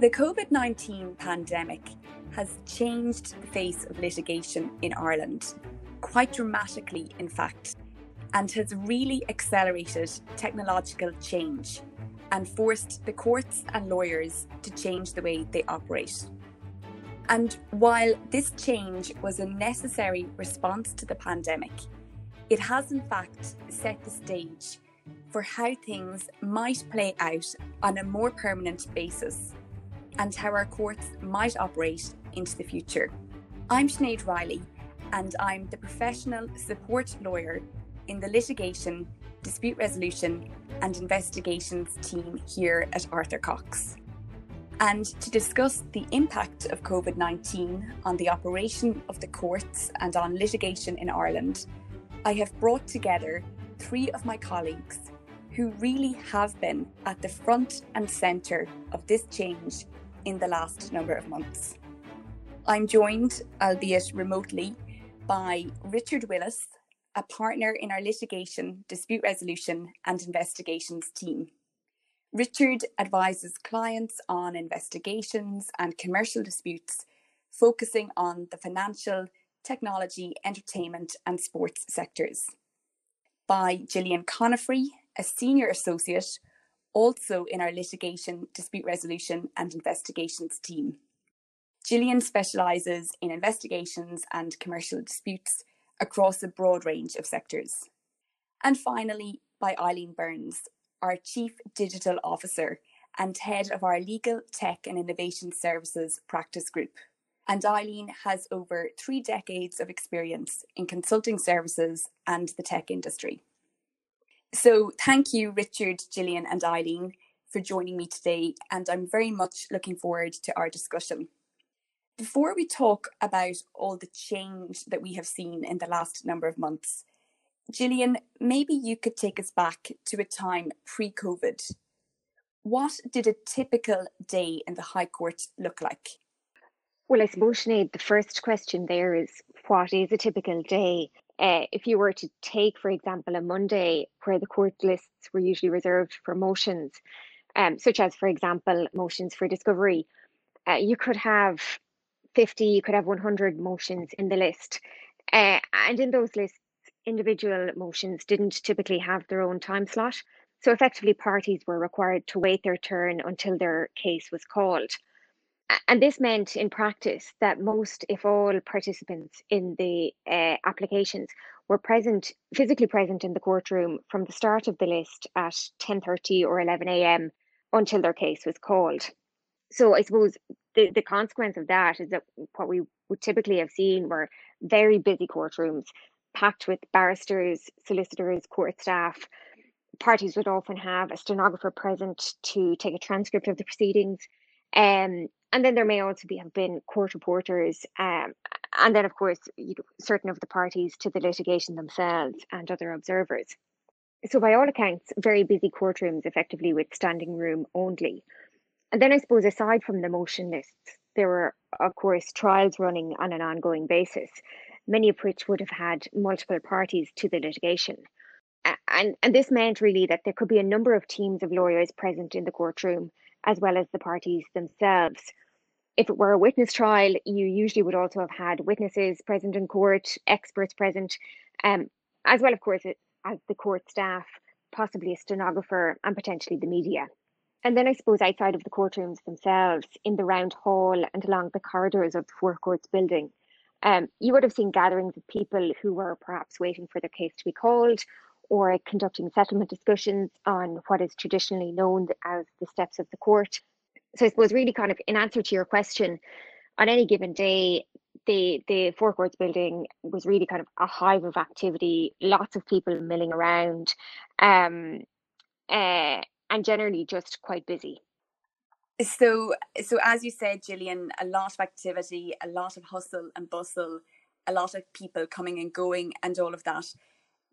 The COVID 19 pandemic has changed the face of litigation in Ireland, quite dramatically, in fact, and has really accelerated technological change and forced the courts and lawyers to change the way they operate. And while this change was a necessary response to the pandemic, it has in fact set the stage for how things might play out on a more permanent basis and how our courts might operate into the future. I'm Sinead Reilly, and I'm the professional support lawyer in the litigation, dispute resolution, and investigations team here at Arthur Cox. And to discuss the impact of COVID 19 on the operation of the courts and on litigation in Ireland, I have brought together three of my colleagues who really have been at the front and centre of this change in the last number of months. I'm joined, albeit remotely, by Richard Willis, a partner in our litigation, dispute resolution, and investigations team. Richard advises clients on investigations and commercial disputes, focusing on the financial, technology, entertainment, and sports sectors. By Jillian Conefrey, a senior associate also in our litigation, dispute resolution, and investigations team. Jillian specialises in investigations and commercial disputes across a broad range of sectors. And finally, by Eileen Burns, our Chief Digital Officer and head of our Legal, Tech and Innovation Services practice group. And Eileen has over three decades of experience in consulting services and the tech industry. So, thank you, Richard, Jillian, and Eileen, for joining me today, and I'm very much looking forward to our discussion. Before we talk about all the change that we have seen in the last number of months, Jillian, maybe you could take us back to a time pre COVID. What did a typical day in the High Court look like? Well, I suppose, Sinead, the first question there is what is a typical day? Uh, if you were to take, for example, a Monday where the court lists were usually reserved for motions, um, such as, for example, motions for discovery, uh, you could have 50, you could have 100 motions in the list. Uh, and in those lists, individual motions didn't typically have their own time slot. So effectively, parties were required to wait their turn until their case was called. And this meant in practice that most, if all, participants in the uh, applications were present, physically present in the courtroom from the start of the list at 10.30 or 11 a.m. until their case was called. So I suppose the, the consequence of that is that what we would typically have seen were very busy courtrooms, packed with barristers, solicitors, court staff. Parties would often have a stenographer present to take a transcript of the proceedings. Um, and then there may also be have been court reporters, um, and then of course you know, certain of the parties to the litigation themselves and other observers. So by all accounts, very busy courtrooms, effectively with standing room only. And then I suppose aside from the motion lists, there were of course trials running on an ongoing basis, many of which would have had multiple parties to the litigation. And, and this meant really that there could be a number of teams of lawyers present in the courtroom as well as the parties themselves. If it were a witness trial, you usually would also have had witnesses present in court, experts present, um, as well, of course, as the court staff, possibly a stenographer, and potentially the media. And then I suppose outside of the courtrooms themselves, in the round hall and along the corridors of the Four Courts building, um, you would have seen gatherings of people who were perhaps waiting for their case to be called or conducting settlement discussions on what is traditionally known as the steps of the court. So I suppose really kind of in answer to your question, on any given day, the the Four Courts building was really kind of a hive of activity, lots of people milling around, um, uh, and generally just quite busy. So, so as you said, Jillian, a lot of activity, a lot of hustle and bustle, a lot of people coming and going, and all of that.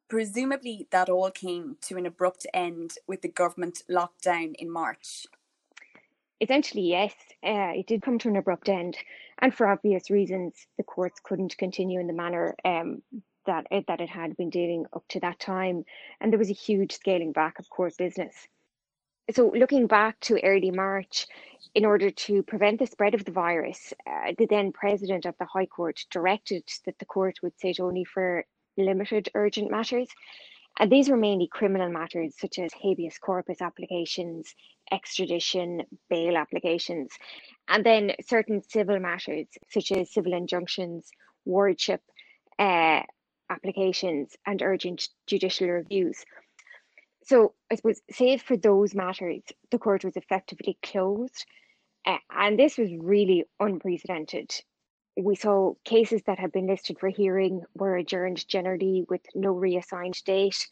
Presumably, that all came to an abrupt end with the government lockdown in March. Essentially, yes, uh, it did come to an abrupt end, and for obvious reasons, the courts couldn't continue in the manner um, that it, that it had been dealing up to that time, and there was a huge scaling back of court business. So, looking back to early March, in order to prevent the spread of the virus, uh, the then president of the High Court directed that the court would sit only for limited urgent matters. And these were mainly criminal matters such as habeas corpus applications, extradition, bail applications, and then certain civil matters such as civil injunctions, wardship uh, applications, and urgent judicial reviews. So I suppose, save for those matters, the court was effectively closed. Uh, and this was really unprecedented. We saw cases that had been listed for hearing were adjourned generally with no reassigned date.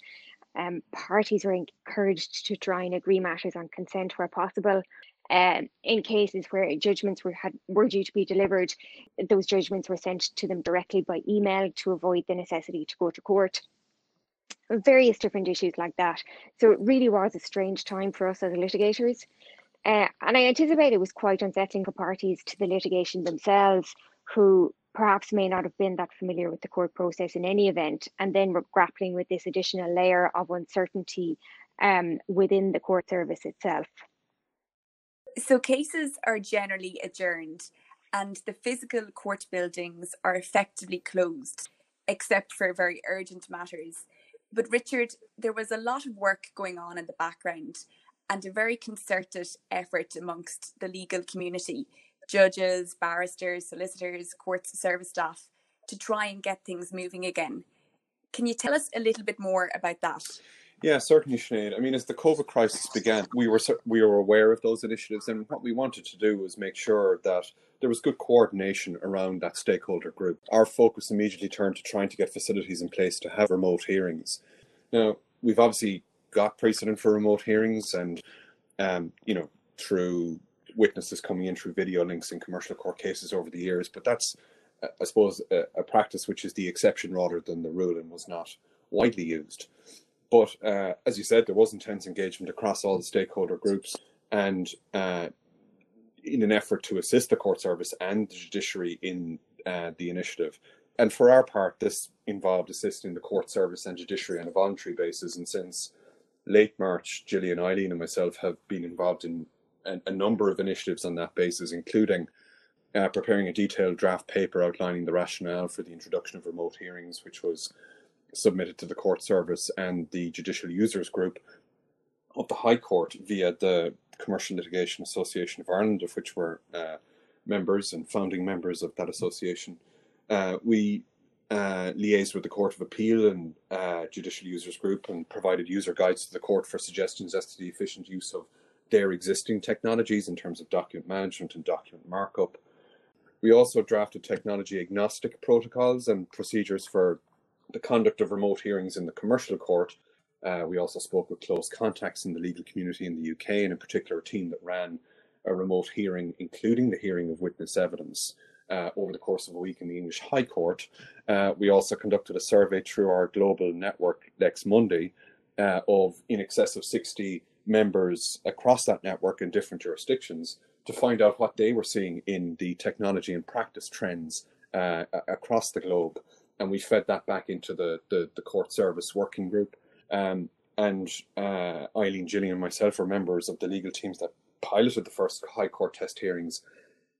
Um, parties were encouraged to try and agree matters on consent where possible. Um, in cases where judgments were had were due to be delivered, those judgments were sent to them directly by email to avoid the necessity to go to court various different issues like that. So it really was a strange time for us as litigators. Uh, and I anticipate it was quite unsettling for parties to the litigation themselves who perhaps may not have been that familiar with the court process in any event, and then we're grappling with this additional layer of uncertainty um, within the court service itself. So cases are generally adjourned, and the physical court buildings are effectively closed, except for very urgent matters. But Richard, there was a lot of work going on in the background and a very concerted effort amongst the legal community judges, barristers, solicitors, courts service staff to try and get things moving again. Can you tell us a little bit more about that? Yeah, certainly, Sinead. I mean, as the COVID crisis began, we were we were aware of those initiatives, and what we wanted to do was make sure that there was good coordination around that stakeholder group. Our focus immediately turned to trying to get facilities in place to have remote hearings. Now, we've obviously got precedent for remote hearings, and um, you know, through witnesses coming in through video links in commercial court cases over the years, but that's, I suppose, a, a practice which is the exception rather than the rule and was not widely used. But uh, as you said, there was intense engagement across all the stakeholder groups, and uh, in an effort to assist the court service and the judiciary in uh, the initiative. And for our part, this involved assisting the court service and judiciary on a voluntary basis. And since late March, Jillian, Eileen, and myself have been involved in a, a number of initiatives on that basis, including uh, preparing a detailed draft paper outlining the rationale for the introduction of remote hearings, which was submitted to the court service and the judicial users group of the High Court via the Commercial Litigation Association of Ireland, of which we're uh, members and founding members of that association. Uh, we uh, liaised with the Court of Appeal and uh, Judicial Users Group and provided user guides to the court for suggestions as to the efficient use of their existing technologies in terms of document management and document markup. We also drafted technology agnostic protocols and procedures for the conduct of remote hearings in the commercial court. Uh, we also spoke with close contacts in the legal community in the UK, and in particular, a team that ran a remote hearing, including the hearing of witness evidence uh, over the course of a week in the English High Court. Uh, we also conducted a survey through our global network Lex Mundi uh, of in excess of 60 members across that network in different jurisdictions to find out what they were seeing in the technology and practice trends uh, across the globe. And we fed that back into the, the, the court service working group. Um, and uh, Eileen, Jillian, and myself are members of the legal teams that piloted the first High Court test hearings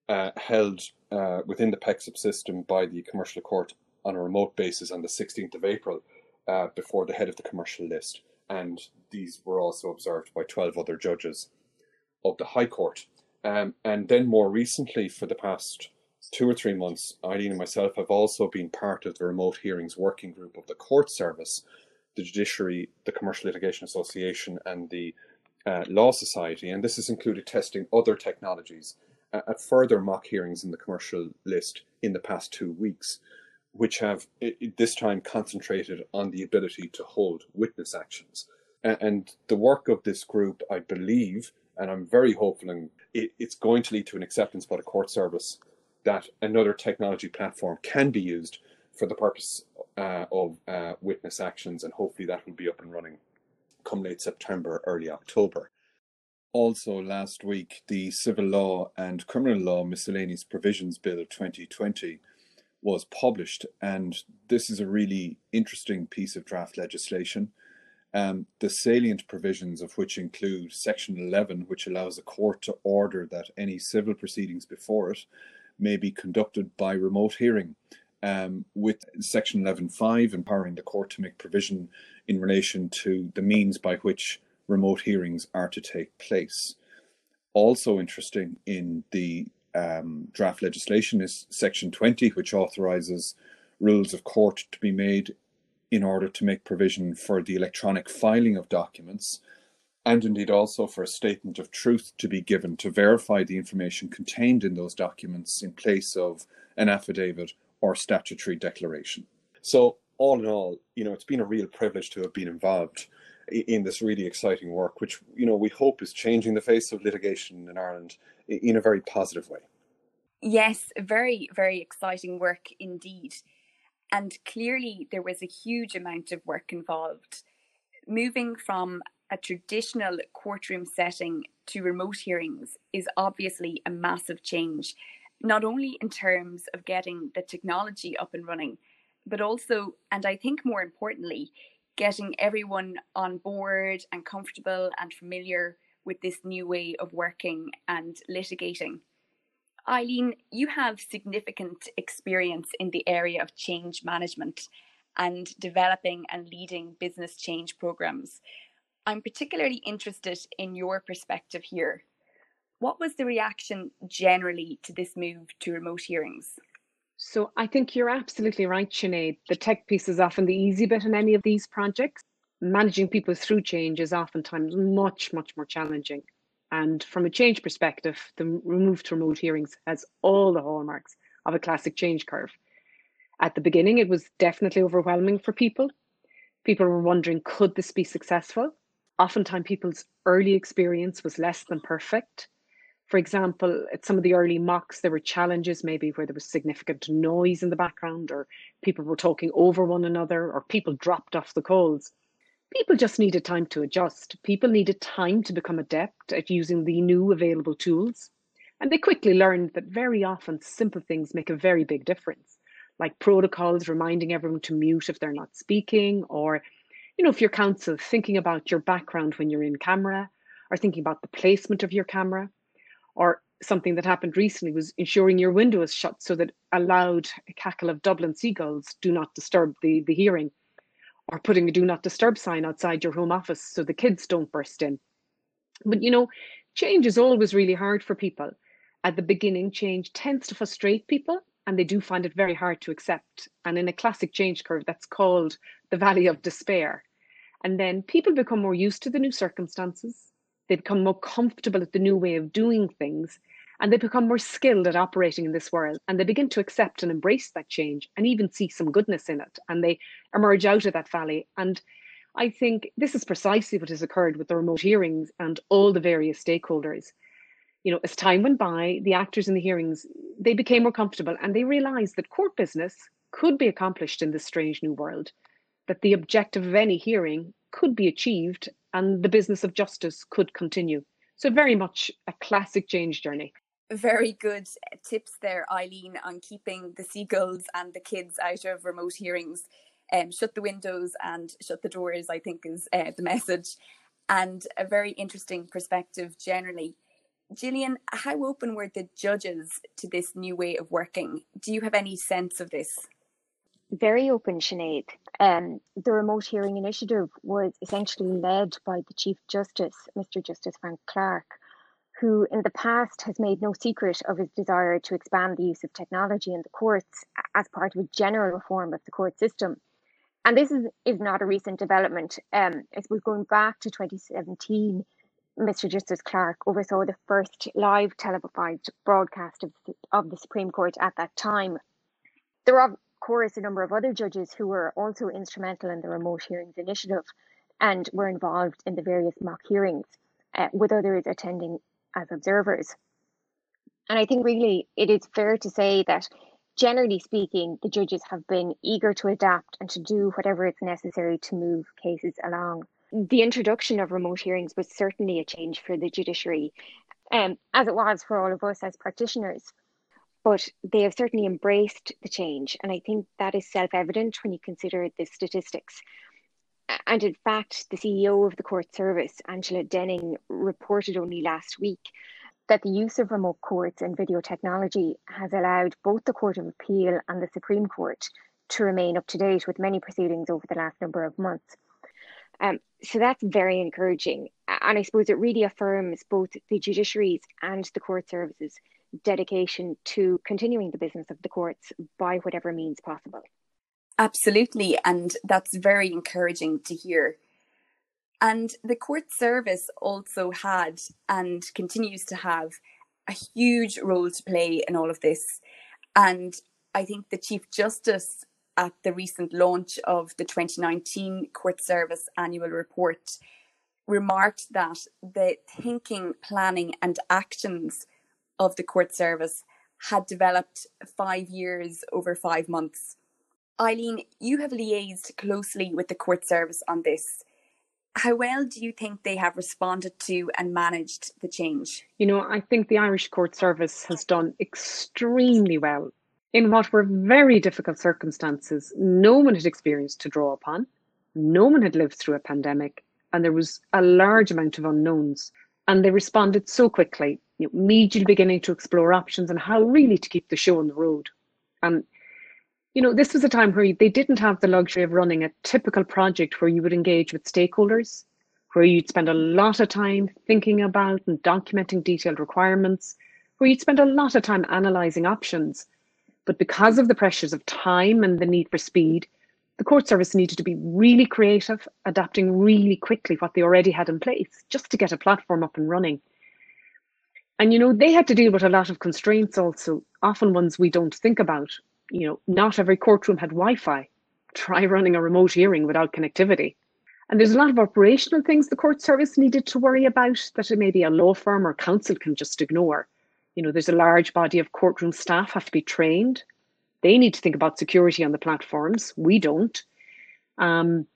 uh, held uh, within the PEXIP system by the Commercial Court on a remote basis on the 16th of April uh, before the head of the commercial list. And these were also observed by 12 other judges of the High Court. Um, and then more recently, for the past two or three months, Eileen and myself have also been part of the remote hearings working group of the court service, the judiciary, the Commercial Litigation Association, and the uh, Law Society. And this has included testing other technologies at further mock hearings in the commercial list in the past two weeks, which have this time concentrated on the ability to hold witness actions. And the work of this group, I believe, and I'm very hopeful, and it's going to lead to an acceptance by the court service that another technology platform can be used for the purpose uh, of uh, witness actions, and hopefully that will be up and running come late September, early October also last week, the Civil Law and Criminal Law Miscellaneous Provisions Bill 2020 was published, and this is a really interesting piece of draft legislation. um, the salient provisions of which include Section 11, which allows a court to order that any civil proceedings before it may be conducted by remote hearing, um, with Section 11.5 empowering the court to make provision in relation to the means by which remote hearings are to take place. Also interesting in the um, draft legislation is Section 20, which authorises rules of court to be made in order to make provision for the electronic filing of documents and indeed also for a statement of truth to be given to verify the information contained in those documents in place of an affidavit or statutory declaration. So, all in all, you know, it's been a real privilege to have been involved in this really exciting work, which, you know, we hope is changing the face of litigation in Ireland in a very positive way. Yes, very, very exciting work indeed. And clearly, there was a huge amount of work involved. Moving from a traditional courtroom setting to remote hearings is obviously a massive change, not only in terms of getting the technology up and running, but also, and I think more importantly, getting everyone on board and comfortable and familiar with this new way of working and litigating. Eileen, you have significant experience in the area of change management and developing and leading business change programs. I'm particularly interested in your perspective here. What was the reaction generally to this move to remote hearings? So I think you're absolutely right, Sinead. The tech piece is often the easy bit in any of these projects. Managing people through change is oftentimes much, much more challenging. And from a change perspective, the move to remote hearings has all the hallmarks of a classic change curve. At the beginning, it was definitely overwhelming for people. People were wondering, could this be successful? Oftentimes, people's early experience was less than perfect. For example, at some of the early mocks, there were challenges maybe where there was significant noise in the background, or people were talking over one another, or people dropped off the calls. People just needed time to adjust. People needed time to become adept at using the new available tools. And they quickly learned that very often simple things make a very big difference, like protocols reminding everyone to mute if they're not speaking, or you know, if your counsel thinking about your background when you're in camera, or thinking about the placement of your camera, or something that happened recently was ensuring your window is shut so that a loud cackle of Dublin seagulls do not disturb the, the hearing, or putting a do not disturb sign outside your home office so the kids don't burst in. But you know, change is always really hard for people. At the beginning, change tends to frustrate people and they do find it very hard to accept. And in a classic change curve, that's called the valley of despair. And then people become more used to the new circumstances. They become more comfortable at the new way of doing things. And they become more skilled at operating in this world. And they begin to accept and embrace that change and even see some goodness in it. And they emerge out of that valley. And I think this is precisely what has occurred with the remote hearings and all the various stakeholders you know, as time went by, the actors in the hearings, they became more comfortable and they realized that court business could be accomplished in this strange new world, that the objective of any hearing could be achieved and the business of justice could continue. So very much a classic change journey. Very good tips there, Eileen, on keeping the seagulls and the kids out of remote hearings. Um, shut the windows and shut the doors, I think, is uh, the message. And a very interesting perspective generally. Jillian, how open were the judges to this new way of working? Do you have any sense of this? Very open, Sinead. Um, the remote hearing initiative was essentially led by the Chief Justice, Mr. Justice Frank Clarke, who in the past has made no secret of his desire to expand the use of technology in the courts as part of a general reform of the court system. And this is, is not a recent development. Um, I suppose going back to 2017, Mr. Justice Clarke oversaw the first live televised broadcast of, of the Supreme Court at that time. There are, of course, a number of other judges who were also instrumental in the remote hearings initiative and were involved in the various mock hearings, uh, with others attending as observers. And I think really it is fair to say that, generally speaking, the judges have been eager to adapt and to do whatever is necessary to move cases along the introduction of remote hearings was certainly a change for the judiciary, um, as it was for all of us as practitioners. But they have certainly embraced the change, and I think that is self evident when you consider the statistics. And in fact, the CEO of the court service, Angela Denning, reported only last week that the use of remote courts and video technology has allowed both the Court of Appeal and the Supreme Court to remain up to date with many proceedings over the last number of months. Um, so that's very encouraging. And I suppose it really affirms both the judiciary's and the court services dedication to continuing the business of the courts by whatever means possible. Absolutely. And that's very encouraging to hear. And the court service also had and continues to have a huge role to play in all of this. And I think the Chief Justice at the recent launch of the 2019 Court Service Annual Report remarked that the thinking, planning, and actions of the court service had developed five years over five months. Eileen, you have liaised closely with the court service on this. How well do you think they have responded to and managed the change? You know, I think the Irish court service has done extremely well in what were very difficult circumstances. No one had experience to draw upon, no one had lived through a pandemic, and there was a large amount of unknowns. And they responded so quickly, you know, immediately beginning to explore options and how really to keep the show on the road. And you know, this was a time where they didn't have the luxury of running a typical project where you would engage with stakeholders, where you'd spend a lot of time thinking about and documenting detailed requirements, where you'd spend a lot of time analysing options. But because of the pressures of time and the need for speed, the court service needed to be really creative, adapting really quickly what they already had in place just to get a platform up and running. And you know, they had to deal with a lot of constraints also, often ones we don't think about, you know, not every courtroom had Wi-Fi. Try running a remote hearing without connectivity. And there's a lot of operational things the court service needed to worry about that maybe a law firm or counsel can just ignore. You know, there's a large body of courtroom staff have to be trained. They need to think about security on the platforms. We don't. Um,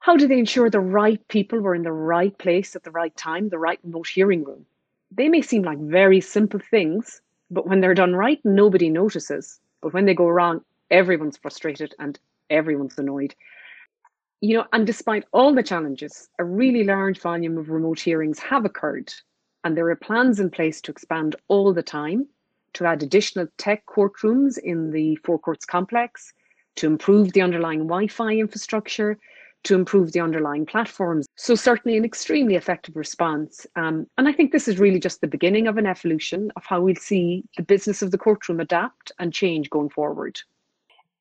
how do they ensure the right people were in the right place at the right time, the right remote hearing room? They may seem like very simple things, but when they're done right, nobody notices. But when they go wrong, everyone's frustrated and everyone's annoyed. You know, and despite all the challenges, a really large volume of remote hearings have occurred, and there are plans in place to expand all the time, to add additional tech courtrooms in the Four Courts complex, to improve the underlying Wi Fi infrastructure, to improve the underlying platforms. So, certainly an extremely effective response. Um, and I think this is really just the beginning of an evolution of how we'll see the business of the courtroom adapt and change going forward.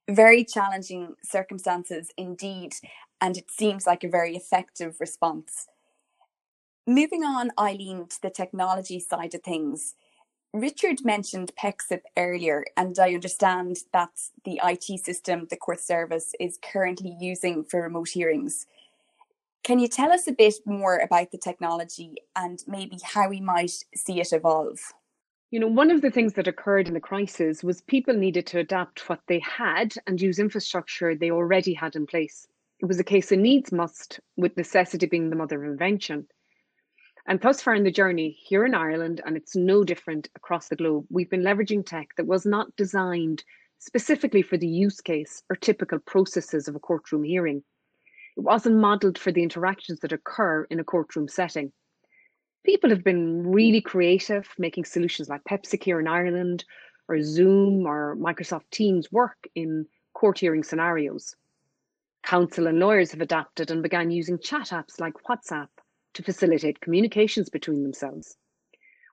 Very challenging circumstances indeed, and it seems like a very effective response. Moving on, Eileen, to the technology side of things. Richard mentioned PEXIP earlier, and I understand that's the IT system the court service is currently using for remote hearings. Can you tell us a bit more about the technology and maybe how we might see it evolve? You know, one of the things that occurred in the crisis was people needed to adapt what they had and use infrastructure they already had in place. It was a case of needs must, with necessity being the mother of invention. And thus far in the journey here in Ireland, and it's no different across the globe, we've been leveraging tech that was not designed specifically for the use case or typical processes of a courtroom hearing. It wasn't modelled for the interactions that occur in a courtroom setting. People have been really creative, making solutions like PEXIP here in Ireland, or Zoom or Microsoft Teams work in court hearing scenarios. Counsel and lawyers have adapted and began using chat apps like WhatsApp to facilitate communications between themselves.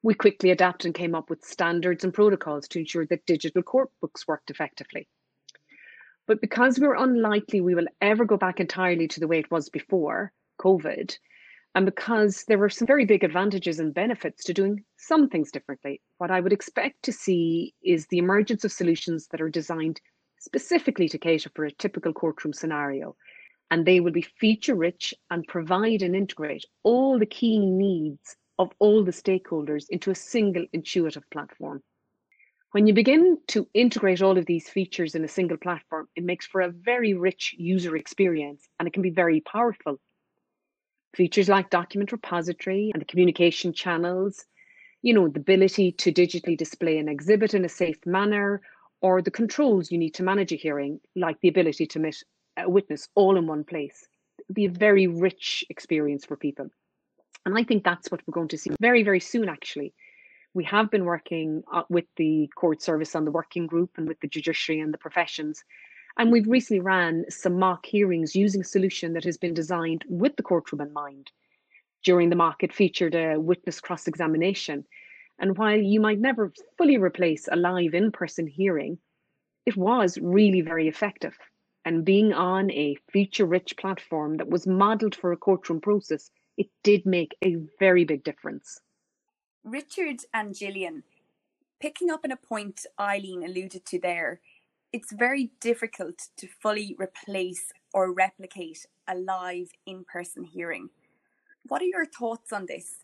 We quickly adapted and came up with standards and protocols to ensure that digital court books worked effectively. But because we're unlikely we will ever go back entirely to the way it was before COVID, and because there were some very big advantages and benefits to doing some things differently, what I would expect to see is the emergence of solutions that are designed specifically to cater for a typical courtroom scenario and they will be feature rich and provide and integrate all the key needs of all the stakeholders into a single intuitive platform. When you begin to integrate all of these features in a single platform, it makes for a very rich user experience and it can be very powerful. Features like document repository and the communication channels, you know, the ability to digitally display an exhibit in a safe manner, or the controls you need to manage a hearing, like the ability to emit witness all in one place. It'd be a very rich experience for people. And I think that's what we're going to see very, very soon, actually. We have been working uh, with the court service on the working group and with the judiciary and the professions. And we've recently ran some mock hearings using a solution that has been designed with the courtroom in mind. During the mock, it featured a witness cross examination. And while you might never fully replace a live in person hearing, it was really very effective. And being on a feature rich platform that was modeled for a courtroom process, it did make a very big difference. Richard and Jillian, picking up on a point Eileen alluded to there, it's very difficult to fully replace or replicate a live in person hearing. What are your thoughts on this?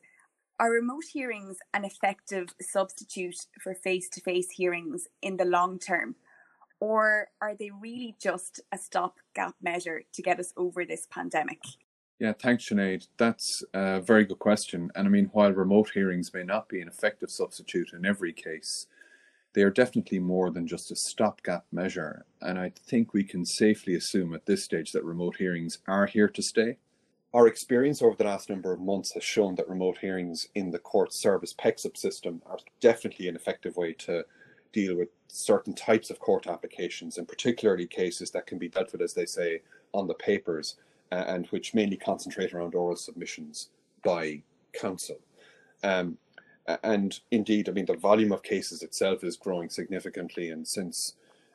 Are remote hearings an effective substitute for face to face hearings in the long term? Or are they really just a stopgap measure to get us over this pandemic? Yeah, thanks, Sinead. That's a very good question. And I mean, while remote hearings may not be an effective substitute in every case, they are definitely more than just a stopgap measure. And I think we can safely assume at this stage that remote hearings are here to stay. Our experience over the last number of months has shown that remote hearings in the court service PEXIP system are definitely an effective way to deal with certain types of court applications, and particularly cases that can be dealt with, as they say, on the papers, uh, and which mainly concentrate around oral submissions by counsel. Um, and indeed, I mean, the volume of cases itself is growing significantly, and since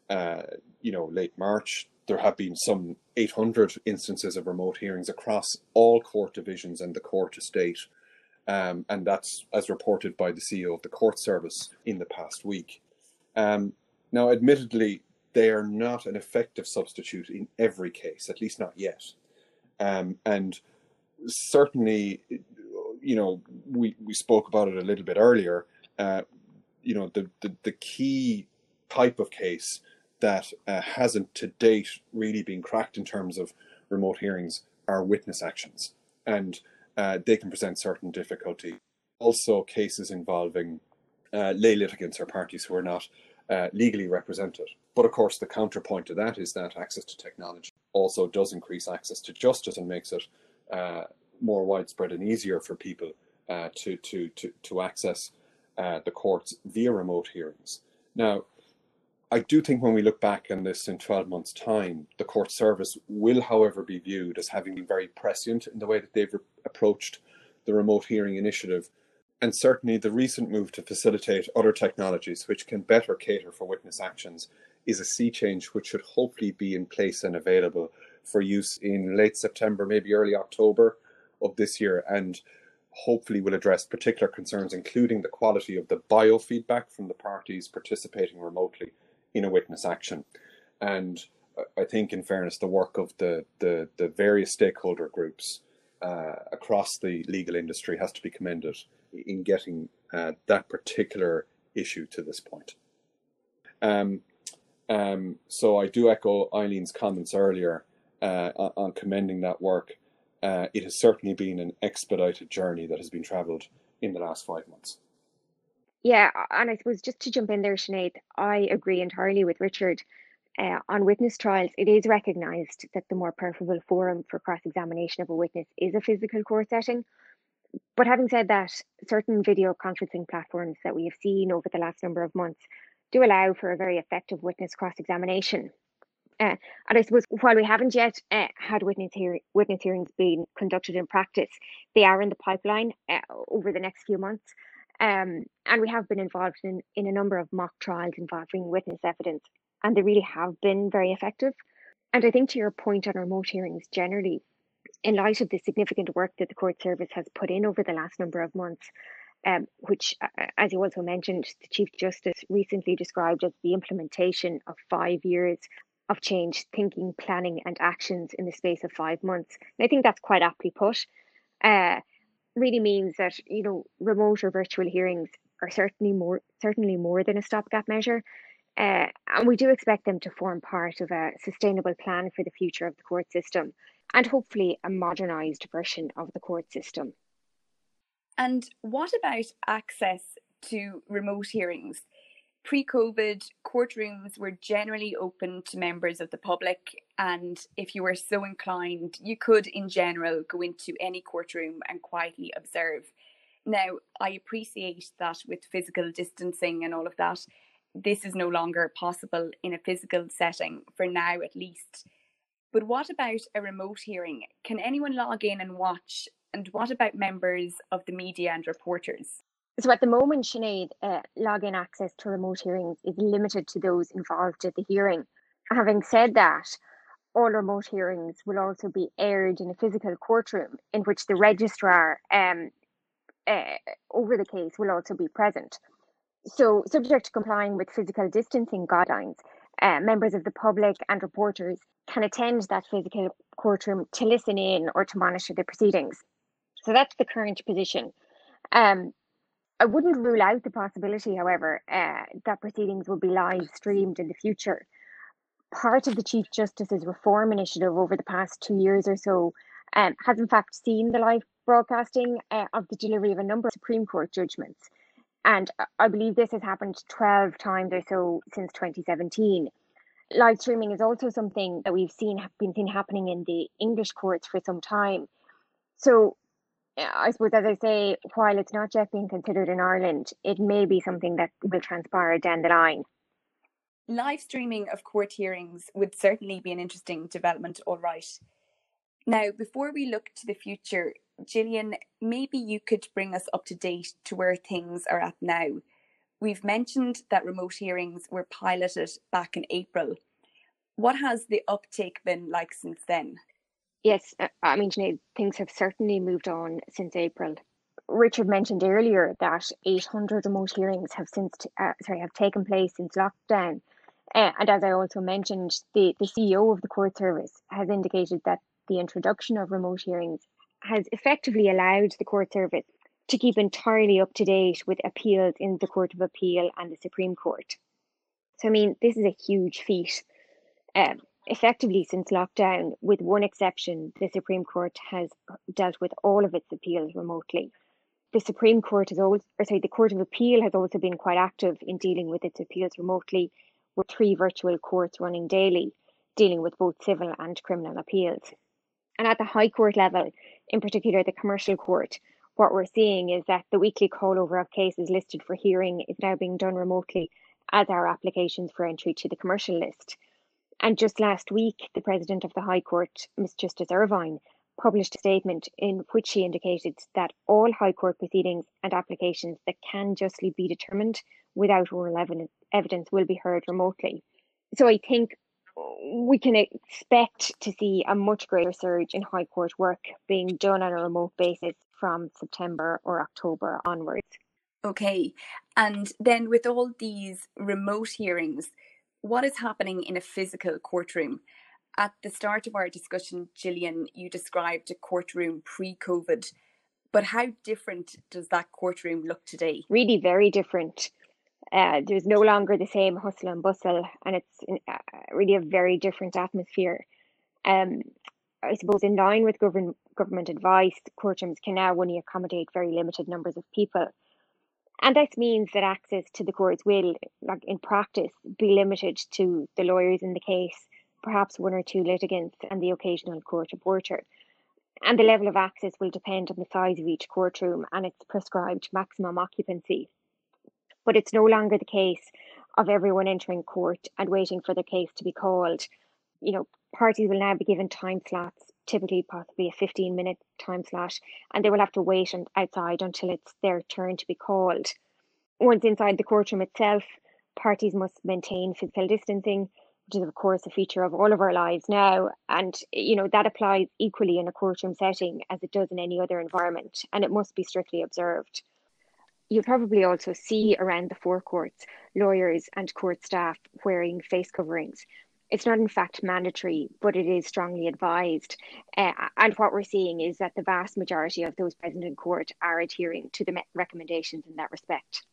uh, you know late March, there have been some 800 instances of remote hearings across all court divisions and the court estate. Um, and that's as reported by the CEO of the court service in the past week. Um, now, admittedly, they are not an effective substitute in every case, at least not yet. Um, and certainly, you know, we, we spoke about it a little bit earlier. Uh, you know, the, the, the key type of case that uh, hasn't to date really been cracked in terms of remote hearings are witness actions. And uh, they can present certain difficulty. Also, cases involving uh, lay litigants or parties who are not uh, legally represented. But of course, the counterpoint to that is that access to technology also does increase access to justice and makes it uh, more widespread and easier for people uh, to, to, to, to access uh, the courts via remote hearings. Now, I do think when we look back on this in 12 months' time, the court service will, however, be viewed as having been very prescient in the way that they've re- approached the remote hearing initiative and certainly the recent move to facilitate other technologies which can better cater for witness actions is a sea change which should hopefully be in place and available for use in late September, maybe early October of this year, and hopefully will address particular concerns, including the quality of the biofeedback from the parties participating remotely in a witness action. And I think, in fairness, the work of the, the, the various stakeholder groups uh, across the legal industry has to be commended in getting uh, that particular issue to this point. Um, um, so I do echo Eileen's comments earlier uh, on commending that work. Uh, it has certainly been an expedited journey that has been travelled in the last five months. Yeah, and I suppose just to jump in there, Sinead, I agree entirely with Richard. Uh, on witness trials, it is recognised that the more preferable forum for cross examination of a witness is a physical court setting. But having said that, certain video conferencing platforms that we have seen over the last number of months do allow for a very effective witness cross examination. Uh, and I suppose while we haven't yet uh, had witness, hear- witness hearings being conducted in practice, they are in the pipeline uh, over the next few months. Um, and we have been involved in, in a number of mock trials involving witness evidence, and they really have been very effective. And I think to your point on remote hearings generally, in light of the significant work that the court service has put in over the last number of months, um, which, as you also mentioned, the Chief Justice recently described as the implementation of five years of change, thinking, planning, and actions in the space of five months. And I think that's quite aptly put. Uh, really means that you know remote or virtual hearings are certainly more certainly more than a stopgap measure. Uh, and we do expect them to form part of a sustainable plan for the future of the court system and hopefully a modernised version of the court system. And what about access to remote hearings? Pre COVID, courtrooms were generally open to members of the public, and if you were so inclined, you could, in general, go into any courtroom and quietly observe. Now, I appreciate that with physical distancing and all of that, this is no longer possible in a physical setting, for now at least. But what about a remote hearing? Can anyone log in and watch? And what about members of the media and reporters? So at the moment, Sinead, uh, login access to remote hearings is limited to those involved at the hearing. Having said that, all remote hearings will also be aired in a physical courtroom in which the registrar um, uh, over the case will also be present. So, subject to complying with physical distancing guidelines, uh, members of the public and reporters can attend that physical courtroom to listen in or to monitor the proceedings. So that's the current position. Um, I wouldn't rule out the possibility, however, uh, that proceedings will be live streamed in the future. Part of the Chief Justice's reform initiative over the past two years or so um, has, in fact, seen the live broadcasting uh, of the delivery of a number of Supreme Court judgments. And I believe this has happened 12 times or so since 2017. Live streaming is also something that we've seen been seen happening in the English courts for some time. So I suppose, as I say, while it's not yet being considered in Ireland, it may be something that will transpire down the line. Live streaming of court hearings would certainly be an interesting development, all right. Now, before we look to the future, Jillian, maybe you could bring us up to date to where things are at now. We've mentioned that remote hearings were piloted back in April. What has the uptake been like since then? Yes, uh, I mean, things have certainly moved on since April. Richard mentioned earlier that 800 remote hearings have since uh, sorry have taken place since lockdown, uh, and as I also mentioned, the the CEO of the court service has indicated that the introduction of remote hearings has effectively allowed the court service to keep entirely up to date with appeals in the Court of Appeal and the Supreme Court. So I mean, this is a huge feat. Um, effectively since lockdown, with one exception, the Supreme Court has dealt with all of its appeals remotely. The Supreme Court has always, or sorry, the Court of Appeal has also been quite active in dealing with its appeals remotely, with three virtual courts running daily, dealing with both civil and criminal appeals. And at the High Court level, in particular the Commercial Court, what we're seeing is that the weekly call over of cases listed for hearing is now being done remotely, as are applications for entry to the commercial list. And just last week, the President of the High Court, Ms. Justice Irvine, published a statement in which she indicated that all High Court proceedings and applications that can justly be determined without oral evidence will be heard remotely. So I think we can expect to see a much greater surge in High Court work being done on a remote basis from September or October onwards. Okay, and then with all these remote hearings, what is happening in a physical courtroom. At the start of our discussion, Jillian, you described a courtroom pre COVID, but how different does that courtroom look today? Really, very different. Uh, there's no longer the same hustle and bustle, and it's uh, really a very different atmosphere. Um, I suppose, in line with government government advice, courtrooms can now only accommodate very limited numbers of people. And this means that access to the courts will, like in practice, be limited to the lawyers in the case, perhaps one or two litigants, and the occasional court reporter. And the level of access will depend on the size of each courtroom and its prescribed maximum occupancy. But it's no longer the case of everyone entering court and waiting for their case to be called. You know, parties will now be given time slots typically possibly a 15 minute time slot, and they will have to wait and outside until it's their turn to be called. Once inside the courtroom itself, parties must maintain physical distancing, which is of course a feature of all of our lives now, and you know that applies equally in a courtroom setting as it does in any other environment, and it must be strictly observed. You'll probably also see around the Four Courts lawyers and court staff wearing face coverings, it's not in fact mandatory, but it is strongly advised. Uh, and what we're seeing is that the vast majority of those present in court are adhering to the recommendations in that respect.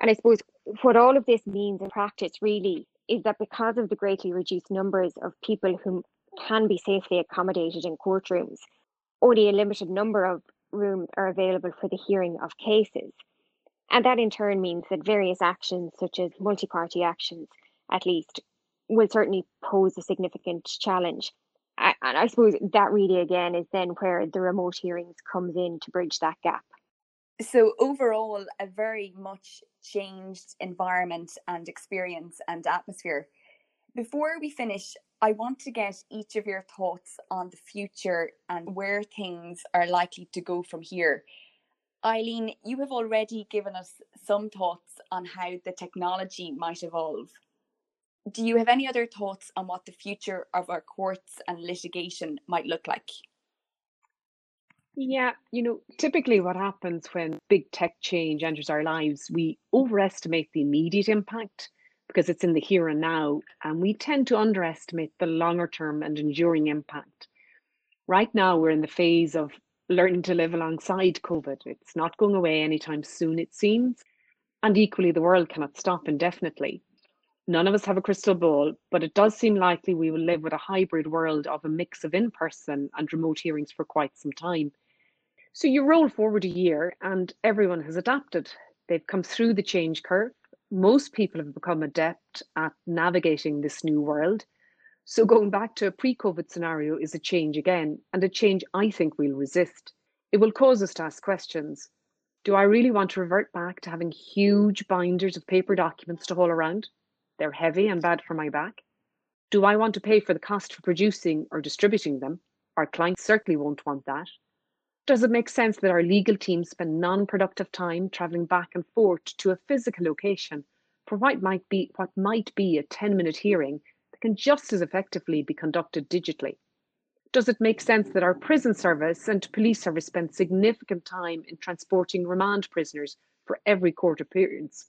And I suppose what all of this means in practice really is that because of the greatly reduced numbers of people who can be safely accommodated in courtrooms, only a limited number of rooms are available for the hearing of cases. And that in turn means that various actions, such as multi party actions, at least, will certainly pose a significant challenge. and I suppose that really again is then where the remote hearings comes in to bridge that gap. So overall, a very much changed environment and experience and atmosphere. Before we finish, I want to get each of your thoughts on the future and where things are likely to go from here. Eileen, you have already given us some thoughts on how the technology might evolve. Do you have any other thoughts on what the future of our courts and litigation might look like? Yeah, you know, typically what happens when big tech change enters our lives, we overestimate the immediate impact because it's in the here and now, and we tend to underestimate the longer term and enduring impact. Right now, we're in the phase of learning to live alongside COVID. It's not going away anytime soon, it seems. And equally, the world cannot stop indefinitely. None of us have a crystal ball, but it does seem likely we will live with a hybrid world of a mix of in person and remote hearings for quite some time. So you roll forward a year and everyone has adapted. They've come through the change curve. Most people have become adept at navigating this new world. So going back to a pre-COVID scenario is a change again, and a change I think we'll resist. It will cause us to ask questions. Do I really want to revert back to having huge binders of paper documents to haul around? They're heavy and bad for my back. Do I want to pay for the cost for producing or distributing them? Our clients certainly won't want that. Does it make sense that our legal team spend non-productive time travelling back and forth to a physical location for what might be what might be a 10-minute hearing can just as effectively be conducted digitally? Does it make sense that our prison service and police service spend significant time in transporting remand prisoners for every court appearance?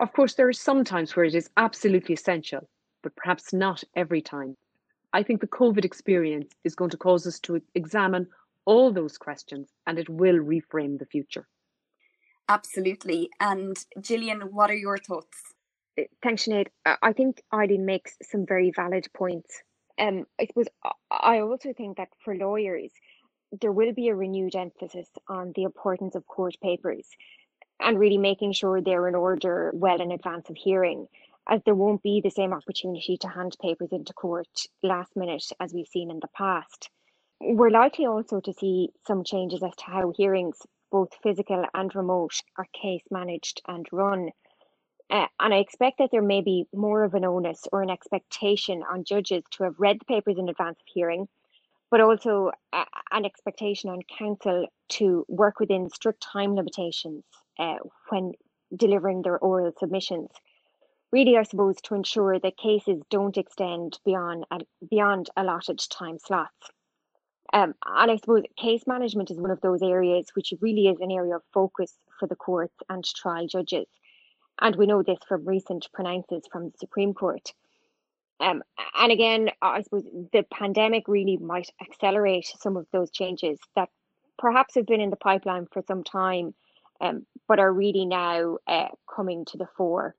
Of course, there are some times where it is absolutely essential, but perhaps not every time. I think the COVID experience is going to cause us to examine all those questions and it will reframe the future. Absolutely. And Jillian, what are your thoughts? Thanks, Sinead. I think Eileen makes some very valid points. Um, I suppose I also think that for lawyers, there will be a renewed emphasis on the importance of court papers and really making sure they're in order well in advance of hearing, as there won't be the same opportunity to hand papers into court last minute as we've seen in the past. We're likely also to see some changes as to how hearings, both physical and remote, are case managed and run uh, and I expect that there may be more of an onus or an expectation on judges to have read the papers in advance of hearing, but also uh, an expectation on counsel to work within strict time limitations uh, when delivering their oral submissions. Really, I suppose, to ensure that cases don't extend beyond beyond allotted time slots. Um, and I suppose case management is one of those areas which really is an area of focus for the courts and trial judges and we know this from recent pronouncements from the Supreme Court. Um, and again, I suppose the pandemic really might accelerate some of those changes that perhaps have been in the pipeline for some time, um, but are really now uh, coming to the fore.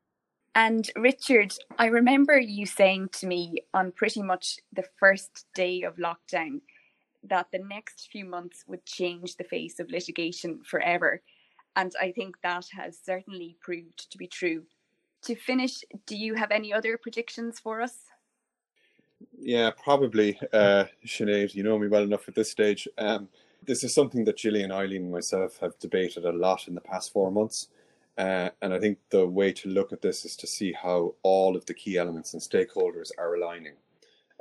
And Richard, I remember you saying to me on pretty much the first day of lockdown that the next few months would change the face of litigation forever. And I think that has certainly proved to be true. To finish, do you have any other predictions for us? Yeah, probably, uh, Sinead. You know me well enough at this stage. Um, this is something that Jillian, Eileen, and myself have debated a lot in the past four months. Uh, and I think the way to look at this is to see how all of the key elements and stakeholders are aligning.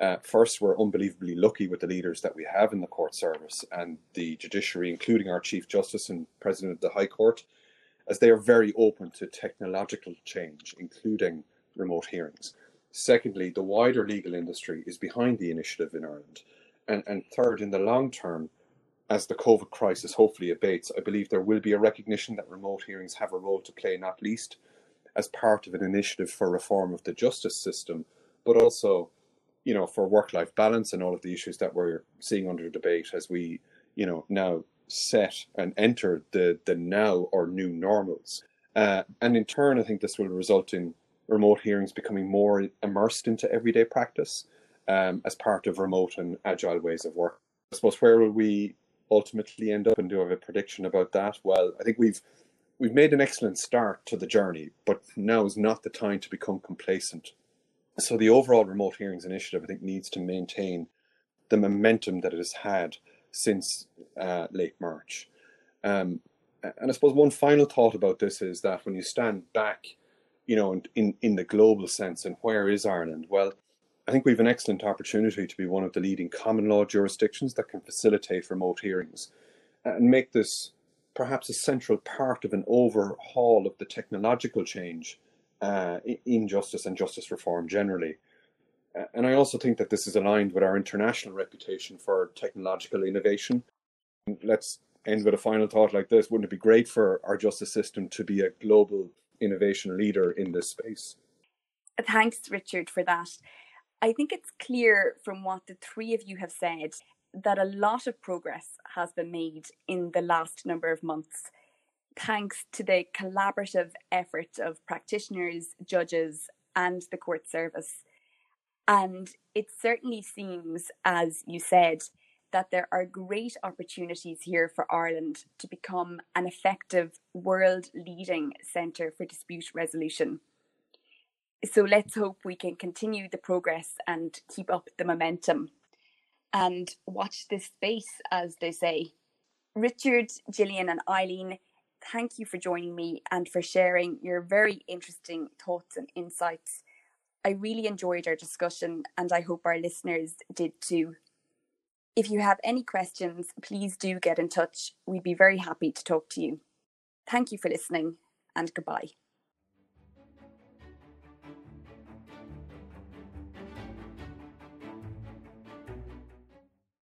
Uh, first, we're unbelievably lucky with the leaders that we have in the court service and the judiciary, including our Chief Justice and President of the High Court, as they are very open to technological change, including remote hearings. Secondly, the wider legal industry is behind the initiative in Ireland. And, and third, in the long term, as the COVID crisis hopefully abates, I believe there will be a recognition that remote hearings have a role to play, not least as part of an initiative for reform of the justice system, but also you know, for work-life balance and all of the issues that we're seeing under debate as we, you know, now set and enter the the now or new normals. Uh, and in turn, I think this will result in remote hearings becoming more immersed into everyday practice um, as part of remote and agile ways of work. I suppose where will we ultimately end up and do I have a prediction about that? Well, I think we've we've made an excellent start to the journey, but now is not the time to become complacent. So the overall remote hearings initiative, I think, needs to maintain the momentum that it has had since uh, late March. Um, and I suppose one final thought about this is that when you stand back, you know, in, in the global sense, and where is Ireland? Well, I think we have an excellent opportunity to be one of the leading common law jurisdictions that can facilitate remote hearings and make this perhaps a central part of an overhaul of the technological change uh, in justice and justice reform generally. And I also think that this is aligned with our international reputation for technological innovation. Let's end with a final thought like this. Wouldn't it be great for our justice system to be a global innovation leader in this space? Thanks, Richard, for that. I think it's clear from what the three of you have said that a lot of progress has been made in the last number of months, thanks to the collaborative effort of practitioners, judges, and the court service. And it certainly seems, as you said, that there are great opportunities here for Ireland to become an effective world leading centre for dispute resolution. So let's hope we can continue the progress and keep up the momentum and watch this space, as they say. Richard, Jillian, and Eileen, thank you for joining me and for sharing your very interesting thoughts and insights. I really enjoyed our discussion and I hope our listeners did too. If you have any questions, please do get in touch. We'd be very happy to talk to you. Thank you for listening and goodbye.